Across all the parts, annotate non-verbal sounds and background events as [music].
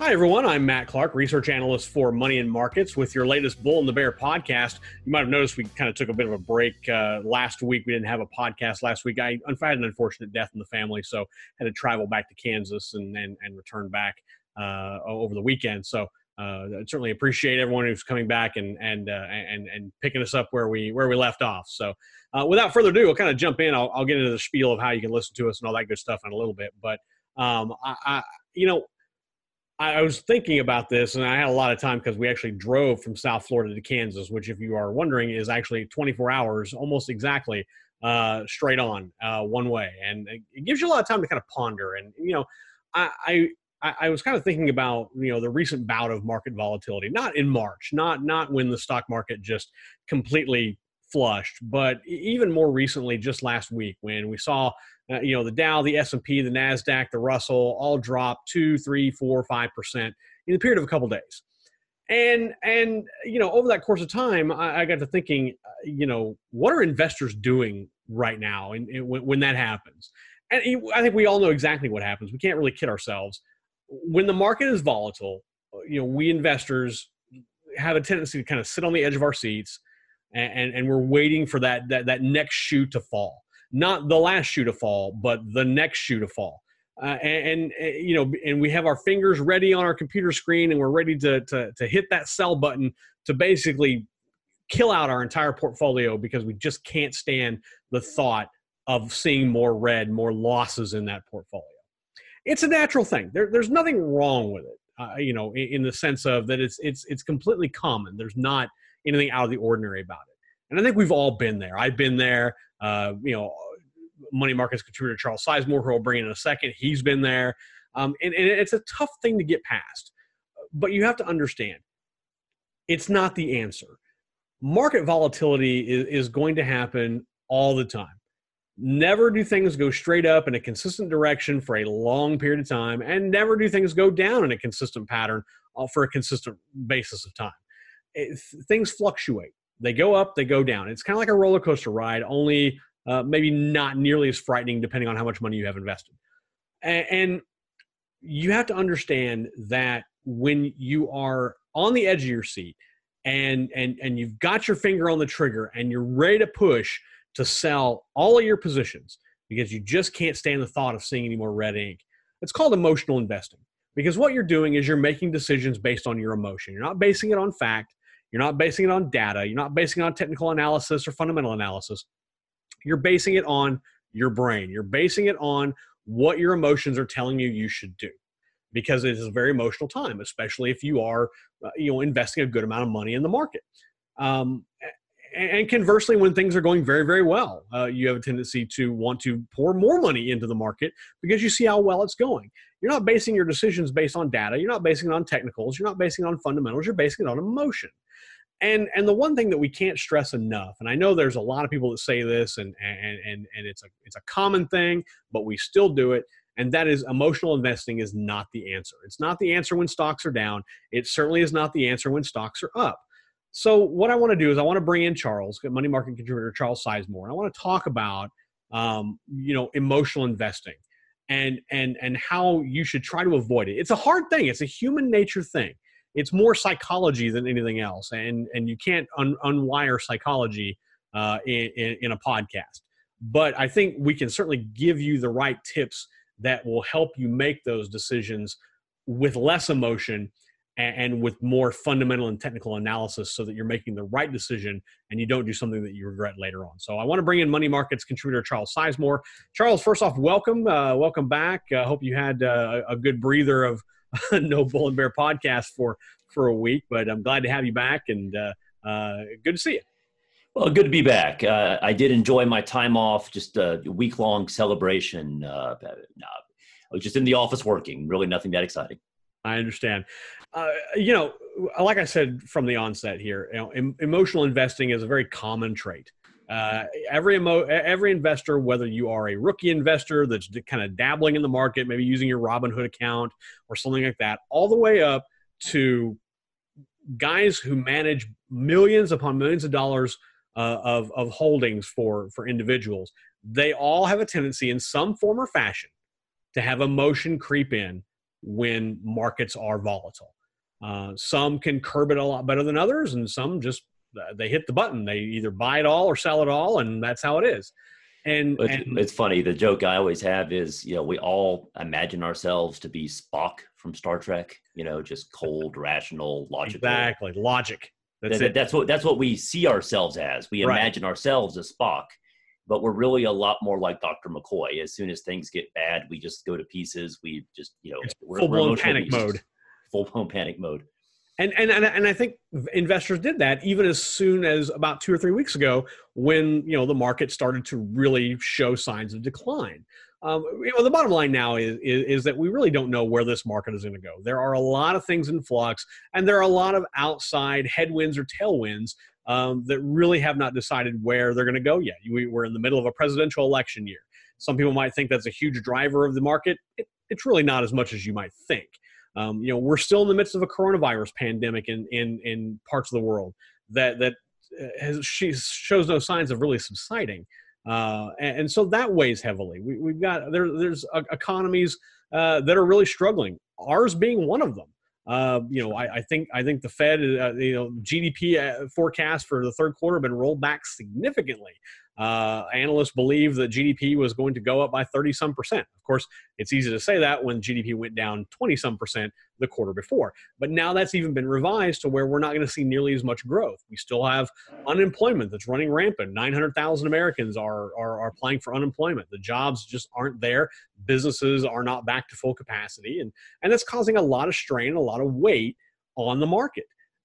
Hi, everyone. I'm Matt Clark, research analyst for Money and Markets, with your latest Bull and the Bear podcast. You might have noticed we kind of took a bit of a break uh, last week. We didn't have a podcast last week. I, I, had an unfortunate death in the family, so had to travel back to Kansas and and, and return back uh, over the weekend. So uh, I certainly appreciate everyone who's coming back and and uh, and and picking us up where we where we left off. So uh, without further ado, I'll kind of jump in. I'll, I'll, get into the spiel of how you can listen to us and all that good stuff in a little bit. But um, I, I you know I was thinking about this, and I had a lot of time because we actually drove from South Florida to Kansas, which, if you are wondering, is actually 24 hours, almost exactly, uh, straight on uh, one way, and it gives you a lot of time to kind of ponder. And you know, I, I I was kind of thinking about you know the recent bout of market volatility, not in March, not not when the stock market just completely flushed, but even more recently, just last week when we saw uh, you know the Dow, the S and P, the Nasdaq, the Russell all dropped two, three, four, five percent in the period of a couple days. And and you know over that course of time, I, I got to thinking, uh, you know, what are investors doing right now, and, and when, when that happens? And I think we all know exactly what happens. We can't really kid ourselves. When the market is volatile, uh, you know, we investors have a tendency to kind of sit on the edge of our seats, and, and, and we're waiting for that, that that next shoe to fall not the last shoe to fall, but the next shoe to fall. Uh, and, and, uh, you know, and we have our fingers ready on our computer screen, and we're ready to, to to hit that sell button to basically kill out our entire portfolio because we just can't stand the thought of seeing more red, more losses in that portfolio. It's a natural thing. There, there's nothing wrong with it. Uh, you know, in, in the sense of that it's it's it's completely common. There's not anything out of the ordinary about it. And I think we've all been there. I've been there. Uh, you know, money markets contributor Charles Sizemore, who I'll bring in, a second. He's been there. Um, and, and it's a tough thing to get past. But you have to understand, it's not the answer. Market volatility is, is going to happen all the time. Never do things go straight up in a consistent direction for a long period of time, and never do things go down in a consistent pattern uh, for a consistent basis of time. It, things fluctuate. They go up, they go down. It's kind of like a roller coaster ride, only uh, maybe not nearly as frightening depending on how much money you have invested. And, and you have to understand that when you are on the edge of your seat and and and you've got your finger on the trigger and you're ready to push to sell all of your positions because you just can't stand the thought of seeing any more red ink. It's called emotional investing because what you're doing is you're making decisions based on your emotion. You're not basing it on fact. You're not basing it on data. You're not basing it on technical analysis or fundamental analysis. You're basing it on your brain. You're basing it on what your emotions are telling you you should do because it is a very emotional time, especially if you are, uh, you know, investing a good amount of money in the market. Um, and conversely, when things are going very, very well, uh, you have a tendency to want to pour more money into the market because you see how well it's going. You're not basing your decisions based on data. You're not basing it on technicals. You're not basing it on fundamentals. You're basing it on emotion. And and the one thing that we can't stress enough, and I know there's a lot of people that say this, and and and and it's a it's a common thing, but we still do it, and that is emotional investing is not the answer. It's not the answer when stocks are down. It certainly is not the answer when stocks are up. So what I want to do is I want to bring in Charles, money market contributor Charles Sizemore, and I want to talk about um, you know emotional investing and and and how you should try to avoid it. It's a hard thing. It's a human nature thing it's more psychology than anything else, and and you can't un, unwire psychology uh, in, in, a podcast. But I think we can certainly give you the right tips that will help you make those decisions with less emotion and, with more fundamental and technical analysis so that you're making the right decision and you don't do something that you regret later on. So I want to bring in money markets contributor Charles Sizemore. Charles, first off, welcome. Uh, welcome back. I uh, hope you had uh, a good breather of [laughs] no Bull and Bear podcast for for a week, but I'm glad to have you back and uh, uh, good to see you. Well, good to be back. Uh, I did enjoy my time off, just a week long celebration. Uh, no, I was just in the office working, really nothing that exciting. I understand. Uh, you know, like I said from the onset here, you know, em- emotional investing is a very common trait. Uh, every emo- every investor, whether you are a rookie investor that's kind of dabbling in the market, maybe using your Robinhood account or something like that, all the way up to guys who manage millions upon millions of dollars uh, of, of holdings for, for individuals, they all have a tendency in some form or fashion to have emotion creep in when markets are volatile. Uh, some can curb it a lot better than others, and some just Uh, they hit the button. They either buy it all or sell it all, and that's how it is. And it's, and it's funny. The joke I always have is, you know, we all imagine ourselves to be Spock from Star Trek. You know, just cold, [laughs] rational, logical. exactly logic. That's That- it. That's what that's what we see ourselves as. We Right. imagine ourselves as Spock, but we're really a lot more like Dr. McCoy. As soon as things get bad, we just go to pieces. We just, you know, It's we're, full we're blown panic beasts. mode. [laughs] Full blown panic mode. And, and and I think investors did that even as soon as about two or three weeks ago, when you know the market started to really show signs of decline. Um, you know, the bottom line now is, is is that we really don't know where this market is going to go. There are a lot of things in flux, and there are a lot of outside headwinds or tailwinds um, that really have not decided where they're going to go yet. We, we're in the middle of a presidential election year. Some people might think that's a huge driver of the market. It, it's really not as much as you might think. Um, you know, we're still in the midst of a coronavirus pandemic in in, in parts of the world that that uh, has she shows no signs of really subsiding, uh, and, and so that weighs heavily. We, we've got there there's economies uh, that are really struggling. Ours being one of them. Uh, you know, I, I think I think the Fed, uh, you know, GDP uh, forecast for the third quarter have been rolled back significantly. Uh, analysts believe that GDP was going to go up by 30 some percent. Of course, it's easy to say that when GDP went down 20 some percent the quarter before. But now that's even been revised to where we're not going to see nearly as much growth. We still have unemployment that's running rampant. 900,000 Americans are, are, are applying for unemployment. The jobs just aren't there. Businesses are not back to full capacity. And, and that's causing a lot of strain, a lot of weight on the market.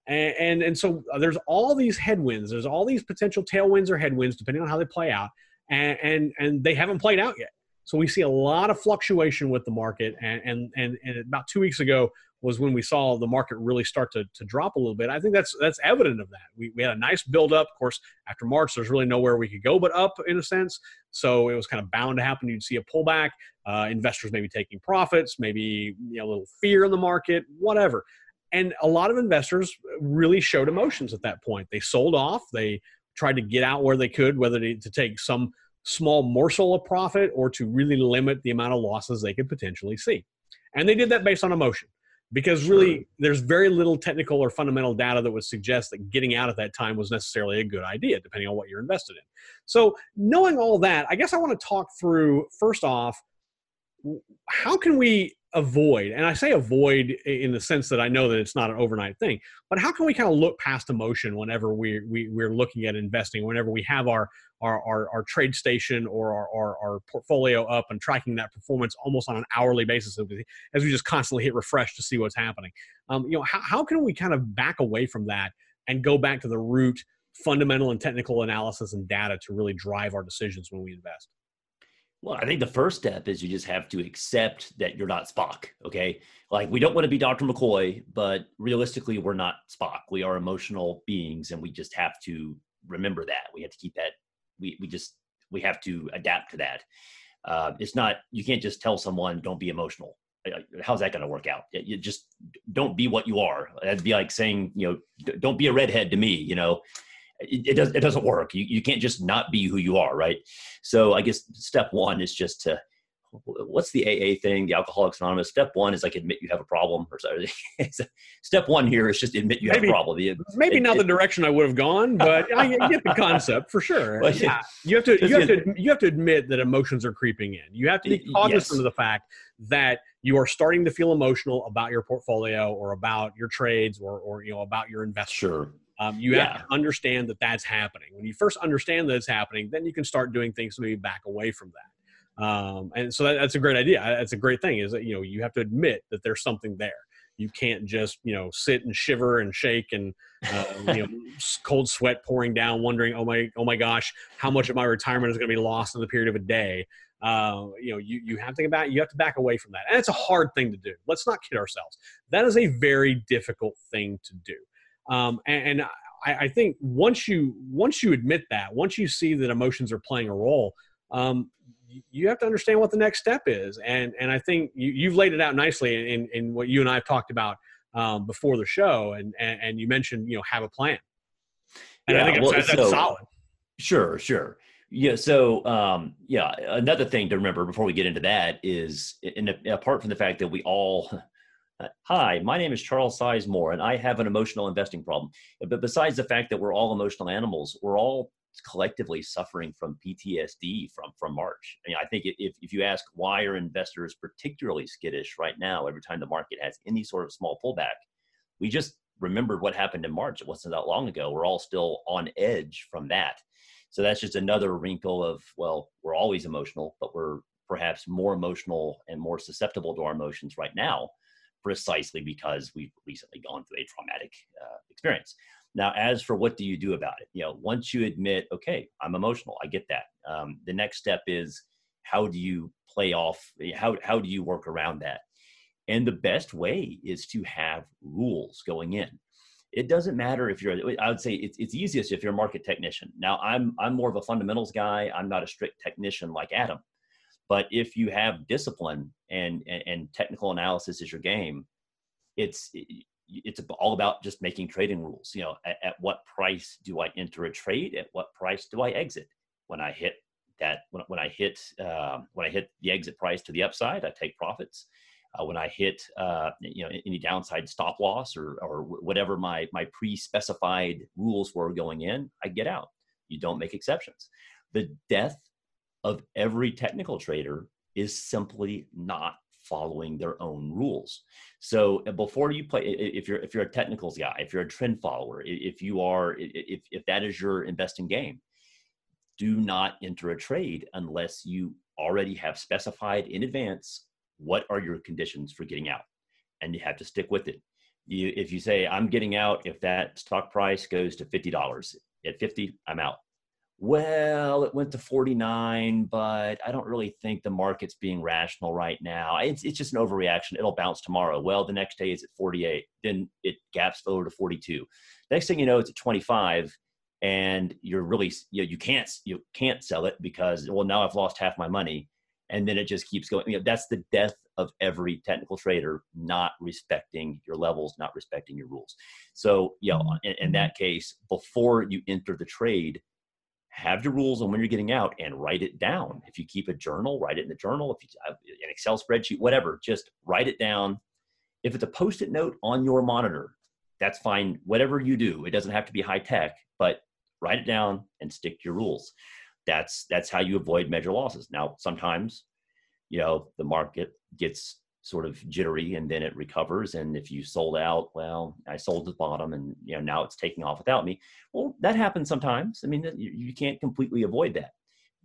And, and, and so there's all these headwinds. There's all these potential tailwinds or headwinds, depending on how they play out. And, and, and they haven't played out yet. So we see a lot of fluctuation with the market. And, and, and, and about two weeks ago was when we saw the market really start to, to drop a little bit. I think that's that's evident of that. We, we had a nice build up. Of course, after March, there's really nowhere we could go but up in a sense. So it was kind of bound to happen. You'd see a pullback. Uh, investors maybe taking profits, maybe you know, a little fear in the market, whatever. And a lot of investors really showed emotions at that point. They sold off. They tried to get out where they could, whether to, to take some small morsel of profit or to really limit the amount of losses they could potentially see. And they did that based on emotion because really Sure. there's very little technical or fundamental data that would suggest that getting out at that time was necessarily a good idea depending on what you're invested in so knowing all that i guess i want to talk through first off how can we avoid and i say avoid in the sense that i know that it's not an overnight thing but how can we kind of look past emotion whenever we, we we're looking at investing whenever we have our our, our, our trade station or our, our, our portfolio up and tracking that performance almost on an hourly basis as we, just constantly hit refresh to see what's happening. Um, you know, how, how can we kind of back away from that and go back to the root fundamental and technical analysis and data to really drive our decisions when we invest? Well, I think the first step is you just have to accept that you're not Spock. Okay. Like we don't want to be Dr. McCoy, but realistically, we're not Spock. We are emotional beings and we just have to remember that. We have to keep that. We, we just, we have to adapt to that. Uh, it's not, you can't just tell someone, don't be emotional. How's that going to work out? You just don't be what you are. That'd be like saying, you know, don't be a redhead to me, you know, it, it, does, it doesn't work. You, you can't just not be who you are, right? So I guess step one is just to what's the AA thing, the Alcoholics Anonymous? Step one is like admit you have a problem, or sorry. [laughs] step one here is just admit you have a problem. The- Maybe it- not it- the direction I would have gone, but I get the concept for sure. [laughs] Yeah, you have to you have to you have to admit that emotions are creeping in. You have to be cognizant yes. of the fact that you are starting to feel emotional about your portfolio or about your trades or or you know about your investment. Sure. Um, you have to understand that that's happening. When you first understand that it's happening, then you can start doing things to maybe back away from that. Um, and so that, that's a great idea. That's a great thing. Is that you know you have to admit that there's something there. You can't just you know sit and shiver and shake and uh, you know [laughs] cold sweat pouring down, wondering oh my oh my gosh, how much of my retirement is going to be lost in the period of a day. Uh, you know, you, you have to get back, you have to back away from that. And it's a hard thing to do. Let's not kid ourselves. That is a very difficult thing to do. Um, and, and I, I, think once you once you admit that, once you see that emotions are playing a role, um, you have to understand what the next step is. And and I think you, have laid it out nicely in, in what you and I have talked about um, before the show. And, and, and you mentioned you know have a plan. And yeah, I think well, that's, that's so, solid. Sure, sure. Yeah. So, um, yeah, another thing to remember before we get into that is, in, apart from the fact that we all, Uh, hi, my name is Charles Sizemore, and I have an emotional investing problem. But besides the fact that we're all emotional animals, we're all collectively suffering from PTSD from from March. I, mean, I think if if you ask why are investors particularly skittish right now, every time the market has any sort of small pullback, we just remembered what happened in March. It wasn't that long ago. We're all still on edge from that. So that's just another wrinkle of, well, we're always emotional, but we're perhaps more emotional and more susceptible to our emotions right now, precisely because we've recently gone through a traumatic uh, experience. Now, as for what do you do about it? You know, once you admit, okay, I'm emotional, I get that. Um, the next step is how do you play off? How how do you work around that? And the best way is to have rules going in it doesn't matter if you're i would say it's, it's easiest if you're a market technician now i'm i'm more of a fundamentals guy i'm not a strict technician like adam but if you have discipline and and, and technical analysis is your game it's it's all about just making trading rules you know at, at, what price do i enter a trade at what price do i exit when i hit that when, when i hit uh, when i hit the exit price to the upside i take profits uh, when I hit uh, you know any downside stop loss or or whatever my my pre-specified rules were going in, I get out. You don't make exceptions. The death of every technical trader is simply not following their own rules. So uh, before you play, if you're if you're a technicals guy, if you're a trend follower, if you are if if that is your investing game, do not enter a trade unless you already have specified in advance what are your conditions for getting out and you have to stick with it you, if you say i'm getting out if that stock price goes to $50 at 50 i'm out well it went to 49 but i don't really think the market's being rational right now. It's, it's just an overreaction. It'll bounce tomorrow. Well the next day is at 48 then it gaps over to 42 next thing you know it's at 25 and you're really you, know, you can't you can't sell it because well now i've lost half my money and then it just keeps going. You know, that's the death of every technical trader not respecting your levels, not respecting your rules. So, you know, mm-hmm. in, in, that case, before you enter the trade, have your rules on when you're getting out and write it down. If you keep a journal, write it in the journal. If you have uh, an Excel spreadsheet, whatever, just write it down. If it's a post-it note on your monitor, that's fine. Whatever you do, it doesn't have to be high tech, but write it down and stick to your rules that's that's how you avoid major losses. Now, sometimes, you know, the market gets sort of jittery and then it recovers. And if you sold out, well, I sold at the bottom and you know now it's taking off without me. Well, that happens sometimes. I mean, you, you can't completely avoid that.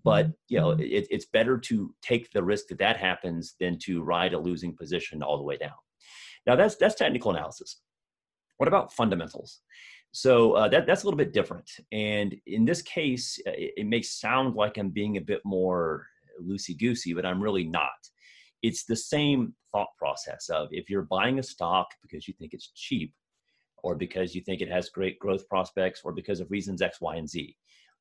But mm-hmm. you know, mm-hmm. it, it's better to take the risk that that happens than to ride a losing position all the way down. Now, that's that's technical analysis. What about fundamentals? So uh, that, that's a little bit different. And in this case, uh, it, it may sound like I'm being a bit more loosey goosey, but I'm really not. It's the same thought process of if you're buying a stock because you think it's cheap, or because you think it has great growth prospects, or because of reasons X, Y, and Z,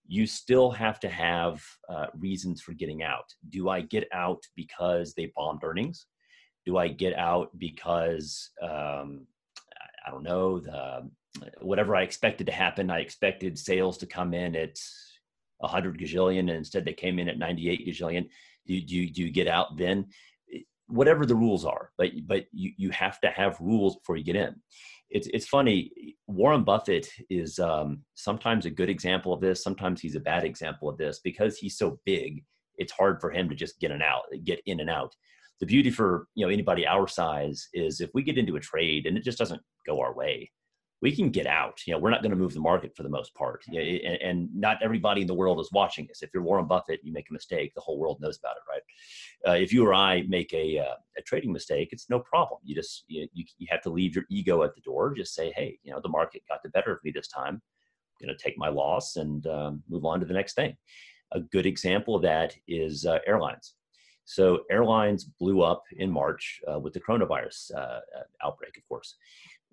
you still have to have uh, reasons for getting out. Do I get out because they bombed earnings? Do I get out because um, I don't know the whatever I expected to happen. I expected sales to come in at 100 gazillion and instead they came in at 98 gazillion? Do, do, do you get out then? Whatever the rules are, but but you, you have to have rules before you get in. It's it's funny. Warren Buffett is um, sometimes a good example of this. Sometimes he's a bad example of this because he's so big. It's hard for him to just get in and out, get in and out. The beauty for you know anybody our size is if we get into a trade and it just doesn't go our way, we can get out. You know, we're not going to move the market for the most part. and, and, not everybody in the world is watching us. If you're Warren Buffett, you make a mistake, the whole world knows about it, right? Uh, if you or I make a, uh, a trading mistake, it's no problem. You just you, you, you have to leave your ego at the door. Just say, hey, you know, the market got the better of me this time. I'm going to take my loss and um, move on to the next thing. A good example of that is uh, airlines. So airlines blew up in March uh, with the coronavirus uh, outbreak, of course.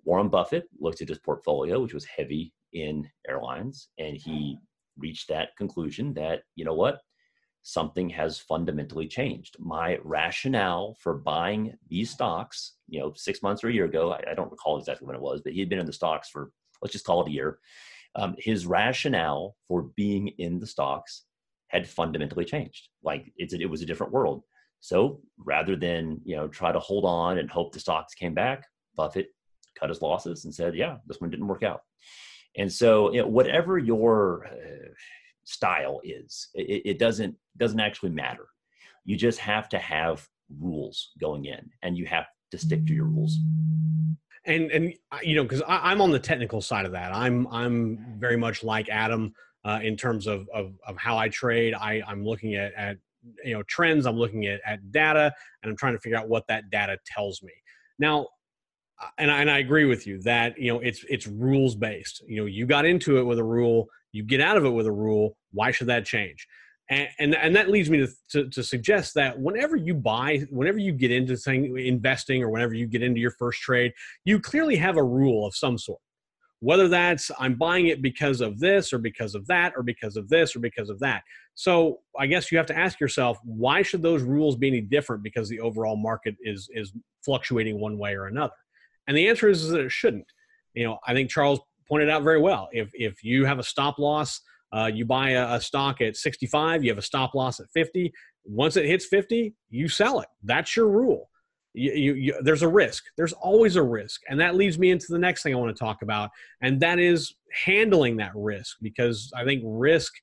Warren Buffett looked at his portfolio, which was heavy in airlines, and he reached that conclusion that you know what something has fundamentally changed. My rationale for buying these stocks, you know, six months or a year ago, I, I don't recall exactly when it was, but he had been in the stocks for, let's just call it a year. Um, his rationale for being in the stocks had fundamentally changed. Like it's, it was a different world. So rather than, you know, try to hold on and hope the stocks came back, Buffett cut his losses and said, yeah, this one didn't work out. And so, you know, whatever your uh, style is. It, it doesn't doesn't actually matter. You just have to have rules going in, and you have to stick to your rules. And and uh, you know, because I'm on the technical side of that. I'm I'm very much like Adam uh, in terms of, of of how I trade. I I'm looking at at you know trends. I'm looking at at data, and I'm trying to figure out what that data tells me. Now, and I, and I agree with you that you know it's it's rules based. You know, you got into it with a rule, you get out of it with a rule. Why should that change? And, and, and that leads me to, to, to, suggest that whenever you buy, whenever you get into thing, investing or whenever you get into your first trade, you clearly have a rule of some sort. Whether that's I'm buying it because of this or because of that or because of this or because of that. So I guess you have to ask yourself, why should those rules be any different because the overall market is, is fluctuating one way or another? And the answer is that it shouldn't. You know, I think Charles pointed out very well. If if you have a stop loss, uh, you buy a, a, stock at 65, you have a stop loss at 50. Once it hits 50, you sell it. That's your rule. You, you, you, there's a risk. There's always a risk, and that leads me into the next thing I want to talk about, and that is handling that risk because I think risk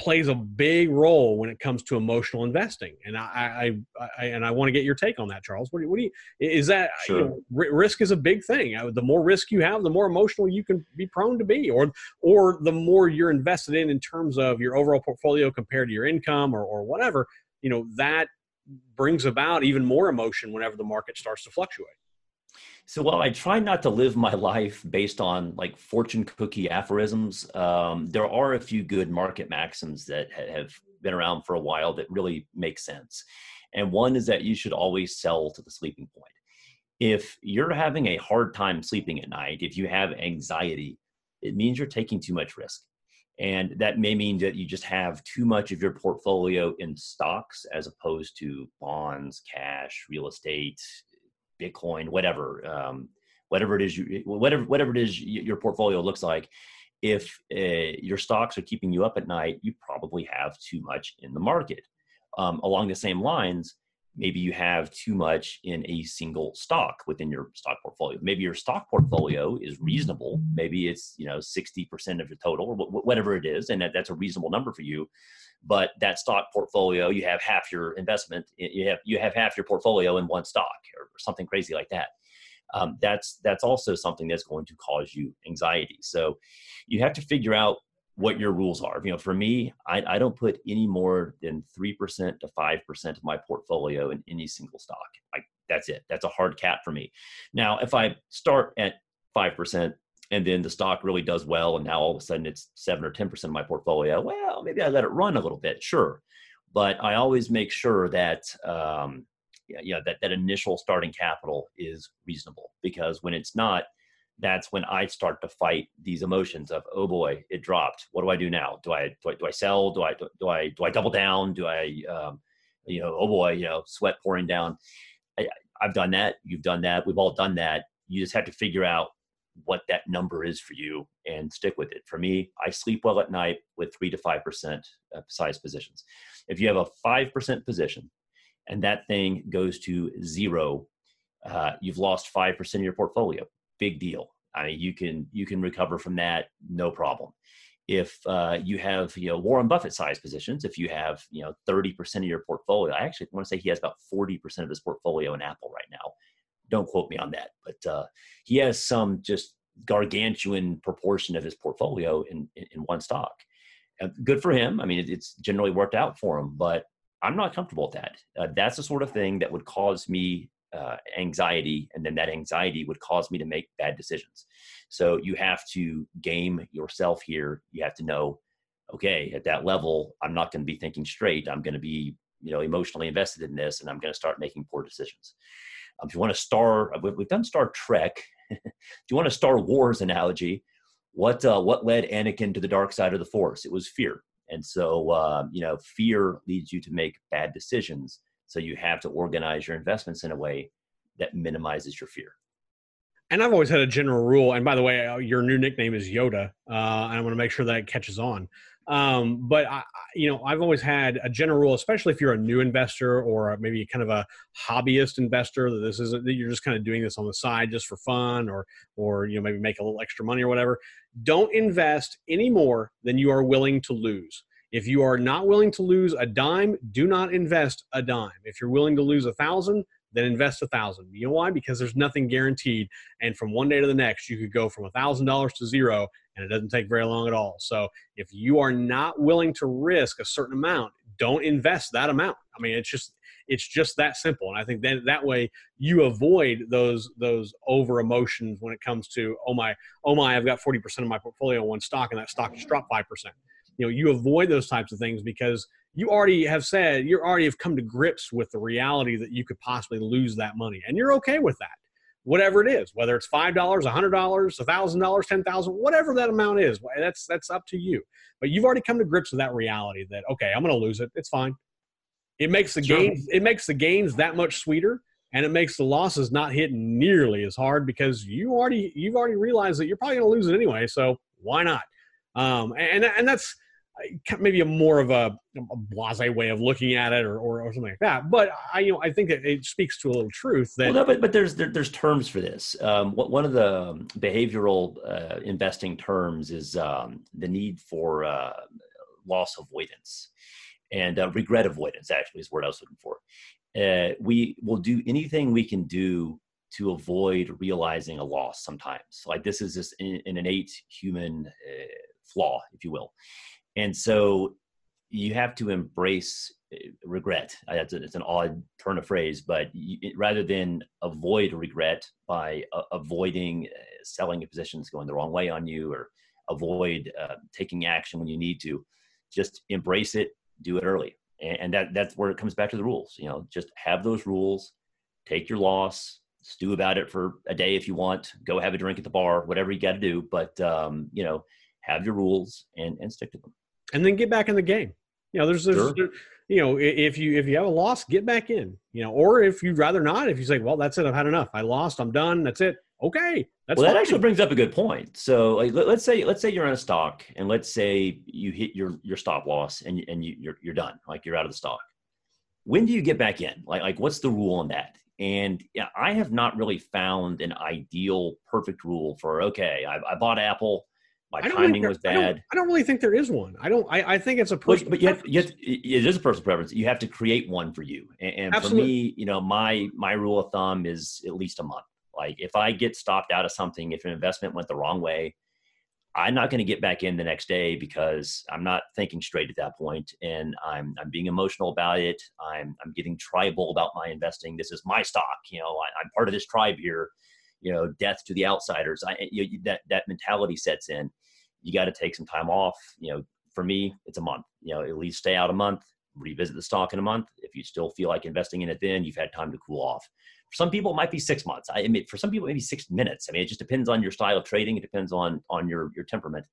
plays a big role when it comes to emotional investing. And I, I, I and I want to get your take on that, Charles. What do you, what do you is that sure. you know, risk is a big thing. The more risk you have, the more emotional you can be prone to be, or or the more you're invested in in terms of your overall portfolio compared to your income or or whatever. You know that brings about even more emotion whenever the market starts to fluctuate. So while I try not to live my life based on like fortune cookie aphorisms, um, there are a few good market maxims that have been around for a while that really make sense. And one is that you should always sell to the sleeping point. If you're having a hard time sleeping at night, if you have anxiety, it means you're taking too much risk. And that may mean that you just have too much of your portfolio in stocks as opposed to bonds, cash, real estate, Bitcoin, whatever, um, whatever it is you, whatever whatever it is your portfolio looks like. If uh, your stocks are keeping you up at night, you probably have too much in the market. Um, along the same lines, maybe you have too much in a single stock within your stock portfolio. Maybe your stock portfolio is reasonable. Maybe it's you know 60% of your total or whatever it is, and that, that's a reasonable number for you but that stock portfolio you have half your investment you have you have half your portfolio in one stock or something crazy like that um, that's that's also something that's going to cause you anxiety so you have to figure out what your rules are. You know for me i, I don't put any more than 3% to 5% of my portfolio in any single stock. Like that's it. That's a hard cap for me. Now if i start at 5% and then the stock really does well and now all of a sudden it's 7 or 10% of my portfolio well maybe i let it run a little bit sure. But i always make sure that um, yeah, that, that initial starting capital is reasonable because when it's not that's when i start to fight these emotions of oh boy it dropped. What do i do now? Do i do i, do I sell? Do i do, do i do i double down? Do i um, you know oh boy you know sweat pouring down? I, i've done that. You've done that. We've all done that. You just have to figure out what that number is for you and stick with it. For me, I sleep well at night with three to 5% size positions. If you have a 5% position and that thing goes to zero, uh, you've lost 5% of your portfolio. Big deal. I mean, you can, you can recover from that. No problem. If uh, you have, you know, Warren Buffett size positions, if you have, you know, 30% of your portfolio, I actually want to say he has about 40% of his portfolio in Apple right now don't quote me on that, but uh, he has some just gargantuan proportion of his portfolio in, in, in one stock. Uh, good for him. I mean, it, it's generally worked out for him, but I'm not comfortable with that. Uh, that's the sort of thing that would cause me uh, anxiety, and then that anxiety would cause me to make bad decisions. So you have to game yourself here. You have to know, okay, at that level, I'm not going to be thinking straight. I'm going to be, you know, emotionally invested in this, and I'm going to start making poor decisions. Um, if you want a Star, we've done Star Trek. [laughs] if you want a Star Wars analogy, what uh, what led Anakin to the dark side of the Force? It was fear, and so uh, you know, fear leads you to make bad decisions. So you have to organize your investments in a way that minimizes your fear. And I've always had a general rule. And by the way, uh, your new nickname is Yoda, uh, and I want to make sure that it catches on. Um, but I, you know, I've always had a general rule, especially if you're a new investor or maybe kind of a hobbyist investor. That this is that you're just kind of doing this on the side just for fun, or or you know maybe make a little extra money or whatever. Don't invest any more than you are willing to lose. If you are not willing to lose a dime, do not invest a dime. If you're willing to lose a thousand, then invest a thousand. You know why? Because there's nothing guaranteed, and from one day to the next, you could go from a thousand dollars to zero, and it doesn't take very long at all. So if you are not willing to risk a certain amount, don't invest that amount. I mean, it's just it's just that simple, and I think that that way you avoid those those over emotions when it comes to oh my oh my I've got forty percent of my portfolio in one stock, and that stock just dropped five percent. You know, you avoid those types of things because you already have said you already have come to grips with the reality that you could possibly lose that money and you're okay with that. Whatever it is whether it's five dollars a hundred dollars a thousand dollars ten thousand whatever that amount is that's that's up to you. But you've already come to grips with that reality that okay i'm going to lose it. It's fine. It makes the sure. gains it makes the gains that much sweeter and it makes the losses not hit nearly as hard because you already you've already realized that you're probably going to lose it anyway so why not? Um, and and that's maybe a more of a, a blase way of looking at it or, or, or, something like that. But I, you know, I think it, it speaks to a little truth that. Well, no, but, but there's, there, there's terms for this. Um, one of the behavioral uh, investing terms is um, the need for uh, loss avoidance and uh, regret avoidance actually is the word I was looking for. Uh, we will do anything we can do to avoid realizing a loss sometimes. Like this is just an, an innate human uh, flaw, if you will and so you have to embrace eh, regret. It's, it's an odd turn of phrase, but you, rather than avoid regret by uh, avoiding uh, selling positions going the wrong way on you or avoid uh, taking action when you need to, just embrace it, do it early. And, and that, that's where it comes back to the rules. You know, just have those rules, take your loss, stew about it for a day if you want, go have a drink at the bar, whatever you got to do. But, um, you know, have your rules and, and stick to them and then get back in the game. You know, there's, there's sure. you know, if you if you have a loss, get back in. You know, or if you'd rather not, if you say, well, that's it, I've had enough, I lost, I'm done, that's it. Okay, that's well, fine. that actually brings up a good point. So, like, let, us say let's say you're in a stock, and let's say you hit your your stop loss, and and you, you're you're done, like you're out of the stock. When do you get back in? Like like what's the rule on that? And yeah, I have not really found an ideal perfect rule for okay, I, I bought Apple my timing was bad. I don't, I don't, really think there is one. I don't. I, I think it's a personal. But, but you have, it is a personal preference. You have to create one for you. And, and for me, you know, my my rule of thumb is at least a month. Like if I get stopped out of something, if an investment went the wrong way, I'm not going to get back in the next day because I'm not thinking straight at that point, and I'm I'm being emotional about it. I'm I'm getting tribal about my investing. This is my stock. You know, I, am part of this tribe here you know, death to the outsiders. I, you, that that mentality sets in. You got to take some time off. You know, for me, it's a month. You know, at least stay out a month. Revisit the stock in a month. If you still feel like investing in it, then you've had time to cool off. For some people, it might be six months. I mean, for some people, maybe six minutes. I mean, it just depends on your style of trading. It depends on on your your temperament.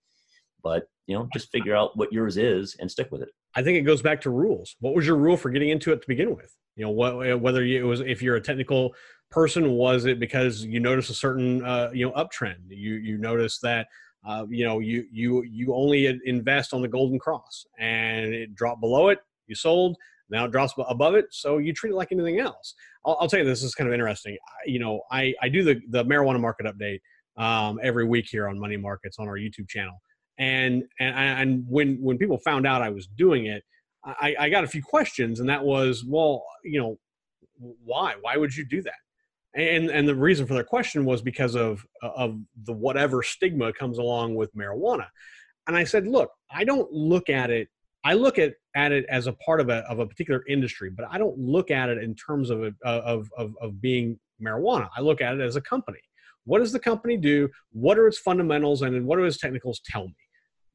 But you know, just figure out what yours is and stick with it. I think it goes back to rules. What was your rule for getting into it to begin with? You know, what, whether it was if you're a technical person was it because you notice a certain uh, you know uptrend? You you noticed that uh, you know you you you only invest on the golden cross and it dropped below it you sold now it drops above it so you treat it like anything else. I'll, I'll tell you this is kind of interesting. I, you know i i do the the marijuana market update um, every week here on money markets on our youtube channel. And and and when when people found out i was doing it I, I got a few questions and that was well you know why? Why would you do that and and the reason for their question was because of of the whatever stigma comes along with marijuana. And i said look i don't look at it i look at at it as a part of a of a particular industry but i don't look at it in terms of of of, of being marijuana. I look at it as a company. What does the company do? What are its fundamentals? And what do its technicals tell me?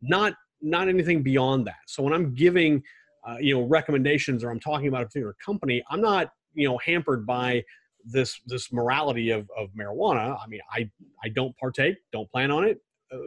Not not anything beyond that. So when i'm giving uh, you know recommendations or i'm talking about a particular company i'm not you know hampered by this this morality of, of marijuana i mean i i don't partake don't plan on it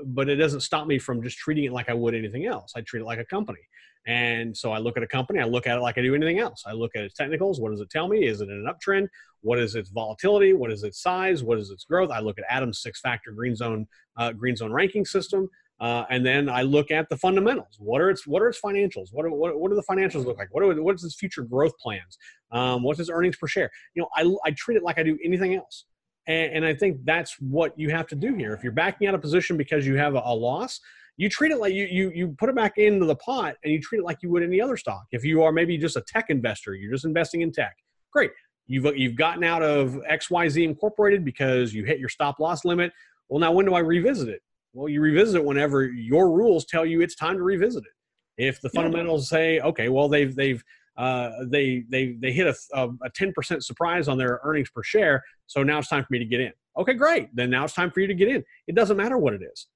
but it doesn't stop me from just treating it like I would anything else. I treat it like a company. And so I look at a company, I look at it like I do anything else. I look at its technicals. What does it tell me? Is it in an uptrend? What is its volatility? What is its size? What is its growth? I look at Adam's six factor green zone, uh, green zone ranking system. Uh, and then I look at the fundamentals. What are its what are its financials? What are what, what do the financials look like? What are what is its future growth plans? Um, what's its earnings per share? You know, I, I treat it like I do anything else. And, and, I think that's what you have to do here. If you're backing out a position because you have a, a, loss, you treat it like you, you you put it back into the pot and you treat it like you would any other stock. If you are maybe just a tech investor, you're just investing in tech. Great. You've you've gotten out of XYZ Incorporated because you hit your stop loss limit. Well, now when do I revisit it? Well, you revisit it whenever your rules tell you it's time to revisit it. If the fundamentals say, okay, well they've they've uh, they they they hit a, a 10% surprise on their earnings per share so now it's time for me to get in. Okay great. Then now it's time for you to get in. It doesn't matter what it is.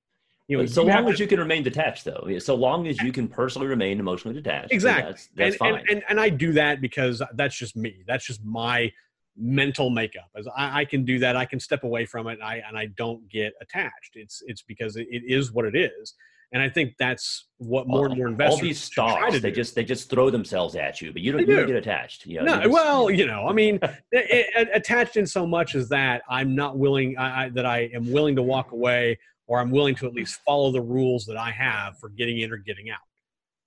You know, so long as you can remain detached though. So long as you can personally remain emotionally detached exactly. that's, that's and, fine. and, and, and i do that because that's just me. That's just my mental makeup as I, I, can do that i can step away from it and i, and I don't get attached it's it's because it, it is what it is and I think that's what more and more investors. All these stocks, they do. just they just throw themselves at you, but you don't, you don't get attached. You know, no, just, well, you know, I mean, [laughs] it, it, attached in so much as that I'm not willing I, I, that I am willing to walk away, or I'm willing to at least follow the rules that I have for getting in or getting out,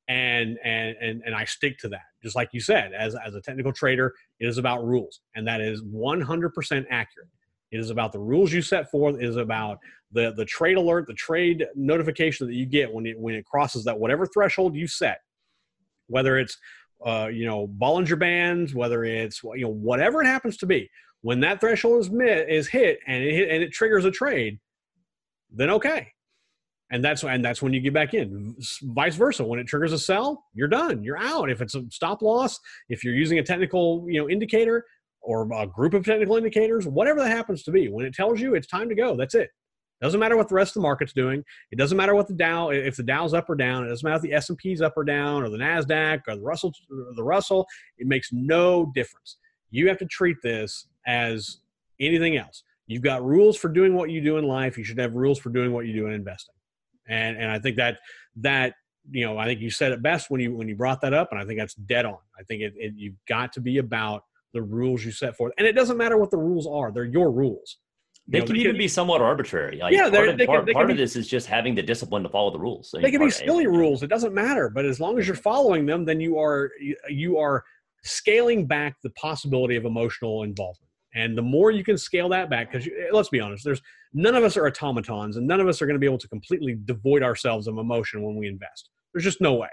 and and and and I stick to that. Just like you said, as as a technical trader, it is about rules, and that is 100% accurate. It is about the rules you set forth. It is about the the trade alert, the trade notification that you get when it when it crosses that whatever threshold you set, whether it's uh, you know Bollinger Bands, whether it's you know whatever it happens to be. When that threshold is met, is hit and it hit, and it triggers a trade, then okay, and that's and that's when you get back in. Vice versa, when it triggers a sell, you're done. You're out. If it's a stop loss, if you're using a technical you know indicator, or a group of technical indicators, whatever that happens to be. When it tells you it's time to go, that's it. Doesn't matter what the rest of the market's doing. It doesn't matter what the Dow, if the Dow's up or down. It doesn't matter if the S and P's up or down, or the Nasdaq, or the Russell, or the Russell. It makes no difference. You have to treat this as anything else. You've got rules for doing what you do in life. You should have rules for doing what you do in investing. And and I think that that you know I think you said it best when you when you brought that up, and I think that's dead on. I think it, it you've got to be about the rules you set forth. And it doesn't matter what the rules are; they're your rules. They you know, can they even can, be somewhat arbitrary. Like yeah, part, of, they part, can, part of this is just having the discipline to follow the rules. So they can be silly rules. It doesn't matter, but as long as you're following them, then you are you are scaling back the possibility of emotional involvement. And the more you can scale that back, because let's be honest, there's none of us are automatons, and none of us are going to be able to completely devoid ourselves of emotion when we invest. There's just no way.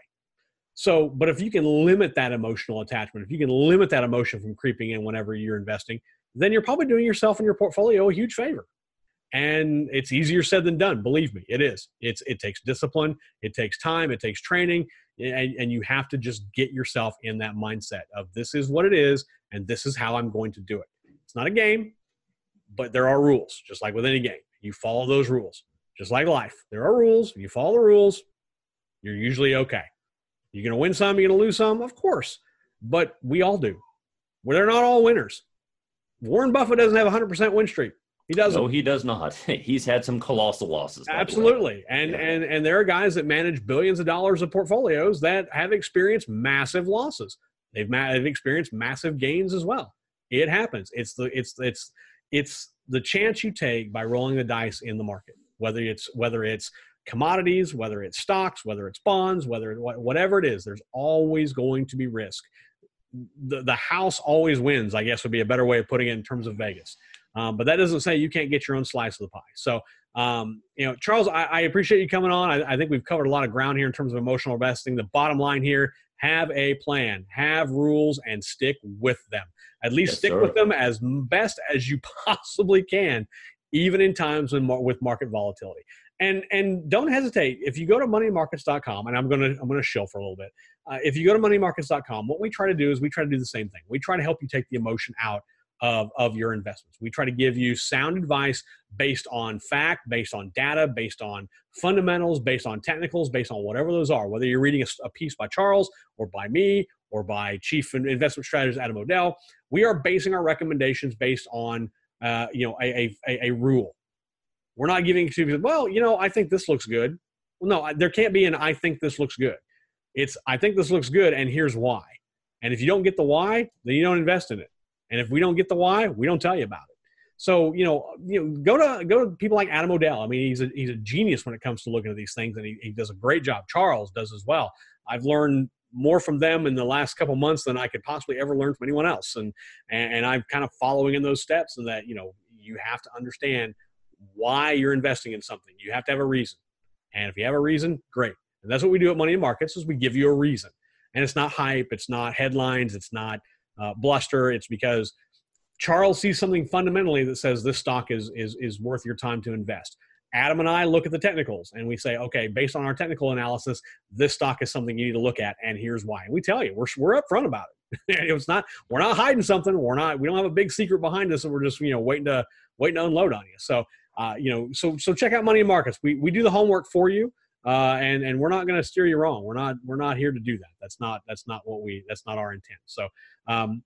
So, but if you can limit that emotional attachment, if you can limit that emotion from creeping in whenever you're investing, then you're probably doing yourself and your portfolio a huge favor. And it's easier said than done. Believe me, it is. It's it takes discipline, it takes time, it takes training, and, and you have to just get yourself in that mindset of this is what it is, and this is how I'm going to do it. It's not a game, but there are rules, just like with any game. You follow those rules, just like life. There are rules. You follow the rules, you're usually okay. You're going to win some, you're going to lose some, of course. But we all do. Well, they're not all winners. Warren Buffett doesn't have a 100% win streak. He doesn't. No, he does not. [laughs] He's had some colossal losses. Absolutely. And, yeah. and, and there are guys that manage billions of dollars of portfolios that have experienced massive losses. They've, ma- they've experienced massive gains as well. It happens. It's the, it's, it's, it's the chance you take by rolling the dice in the market, whether it's, whether it's commodities, whether it's stocks, whether it's bonds, whether whatever it is, there's always going to be risk. The, the house always wins, I guess would be a better way of putting it in terms of Vegas. Um, but that doesn't say you can't get your own slice of the pie. So, um, you know, Charles, I, I, appreciate you coming on. I, I think we've covered a lot of ground here in terms of emotional investing. The bottom line here have a plan, have rules, and stick with them. At least yes, stick sir. with them as best as you [laughs] possibly can, even in times when, with market volatility and and don't hesitate if you go to moneymarkets.com and i'm going to i'm to show for a little bit uh, if you go to moneymarkets.com what we try to do is we try to do the same thing we try to help you take the emotion out of, of your investments we try to give you sound advice based on fact based on data based on fundamentals based on technicals based on whatever those are whether you're reading a, a piece by charles or by me or by chief investment strategist Adam O'Dell we are basing our recommendations based on uh, you know a, a, a rule We're not giving to well, you know, I think this looks good. Well, no, there can't be an I think this looks good. It's I think this looks good and here's why. And if you don't get the why, then you don't invest in it. And if we don't get the why, we don't tell you about it. So you know, you know, go to go to people like Adam O'Dell. I mean, he's a he's a genius when it comes to looking at these things, and he, he does a great job. Charles does as well. I've learned more from them in the last couple months than I could possibly ever learn from anyone else, and, and I'm kind of following in those steps. And that you know, you have to understand why you're investing in something. You have to have a reason, and if you have a reason, great. And that's what we do at Money and Markets is we give you a reason, and it's not hype, it's not headlines, it's not uh, bluster. It's because Charles sees something fundamentally that says this stock is is is worth your time to invest. Adam and I look at the technicals and we say, okay, based on our technical analysis, this stock is something you need to look at, and here's why. And we tell you, we're we're upfront about it. [laughs] it's not we're not hiding something. We're not we don't have a big secret behind us, and we're just you know waiting to waiting to unload on you. So uh, you know, so so check out Money and Markets. We we do the homework for you. Uh, and and we're not going to steer you wrong. We're not we're not here to do that. That's not that's not what we that's not our intent. So um,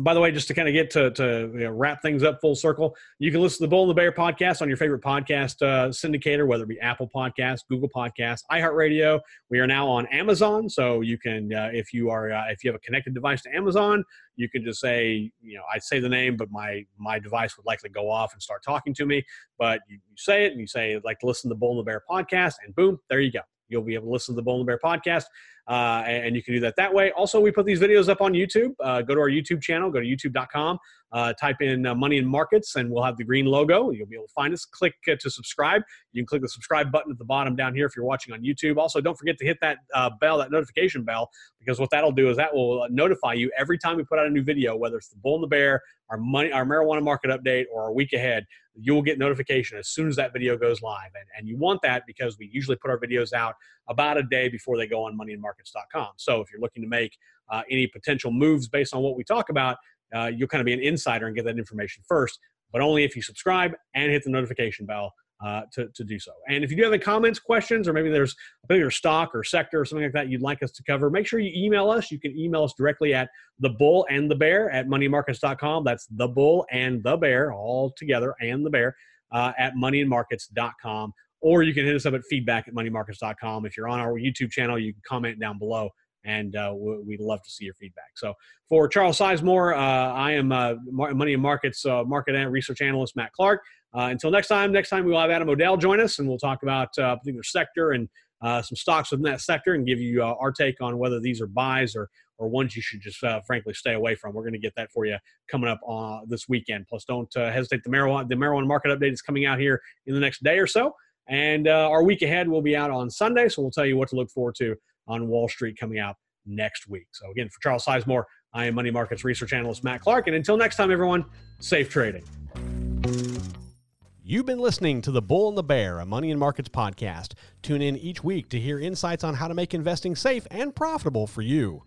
by the way, just to kind of get to, to you know, wrap things up full circle, you can listen to the Bull and the Bear podcast on your favorite podcast uh, syndicator, whether it be Apple Podcasts, Google Podcasts, iHeartRadio. We are now on Amazon, so you can, uh, if you are, uh, if you have a connected device to Amazon, you can just say, you know, I say the name, but my my device would likely go off and start talking to me. But you, you say it, and you say, like listen to the Bull and the Bear podcast, and boom, there you go. You'll be able to listen to the Bull and the Bear podcast, uh, and you can do that that way. Also, we put these videos up on YouTube. Uh, go to our YouTube channel, go to youtube.com, uh, type in uh, Money and Markets, and we'll have the green logo. You'll be able to find us. Click uh, to subscribe. You can click the subscribe button at the bottom down here if you're watching on YouTube. Also, don't forget to hit that uh, bell, that notification bell, because what that'll do is that will notify you every time we put out a new video, whether it's the Bull and the Bear, our money, our marijuana market update, or our week ahead you will get notification as soon as that video goes live. And, and you want that because we usually put our videos out about a day before they go on moneyandmarkets.com. So if you're looking to make uh, any potential moves based on what we talk about, uh, you'll kind of be an insider and get that information first, but only if you subscribe and hit the notification bell uh, to, to do so. And if you do have any comments, questions, or maybe there's a particular stock or sector or something like that you'd like us to cover, make sure you email us. You can email us directly at the bull and the bear at moneymarkets.com. That's the bull and the bear all together and the bear uh, at moneyandmarkets.com. Or you can hit us up at feedback at moneymarkets.com. If you're on our YouTube channel, you can comment down below and uh, we'd love to see your feedback. So for Charles Sizemore, uh, I am uh, Money and Markets uh, market and research analyst Matt Clark. Uh, until next time, next time we'll have Adam O'Dell join us, and we'll talk about uh, a particular sector and some stocks within that sector, and give you our take on whether these are buys or or ones you should just frankly stay away from. We're going to get that for you coming up this weekend. Plus, don't hesitate. The marijuana the marijuana market update is coming out here in the next day or so. And uh, our week ahead will be out on Sunday, so we'll tell you what to look forward to on Wall Street coming out next week. So, again, for Charles Sizemore, I am Money Markets Research Analyst Matt Clark. And until next time, everyone, safe trading. You've been listening to The Bull and the Bear, a Money and Markets podcast. Tune in each week to hear insights on how to make investing safe and profitable for you.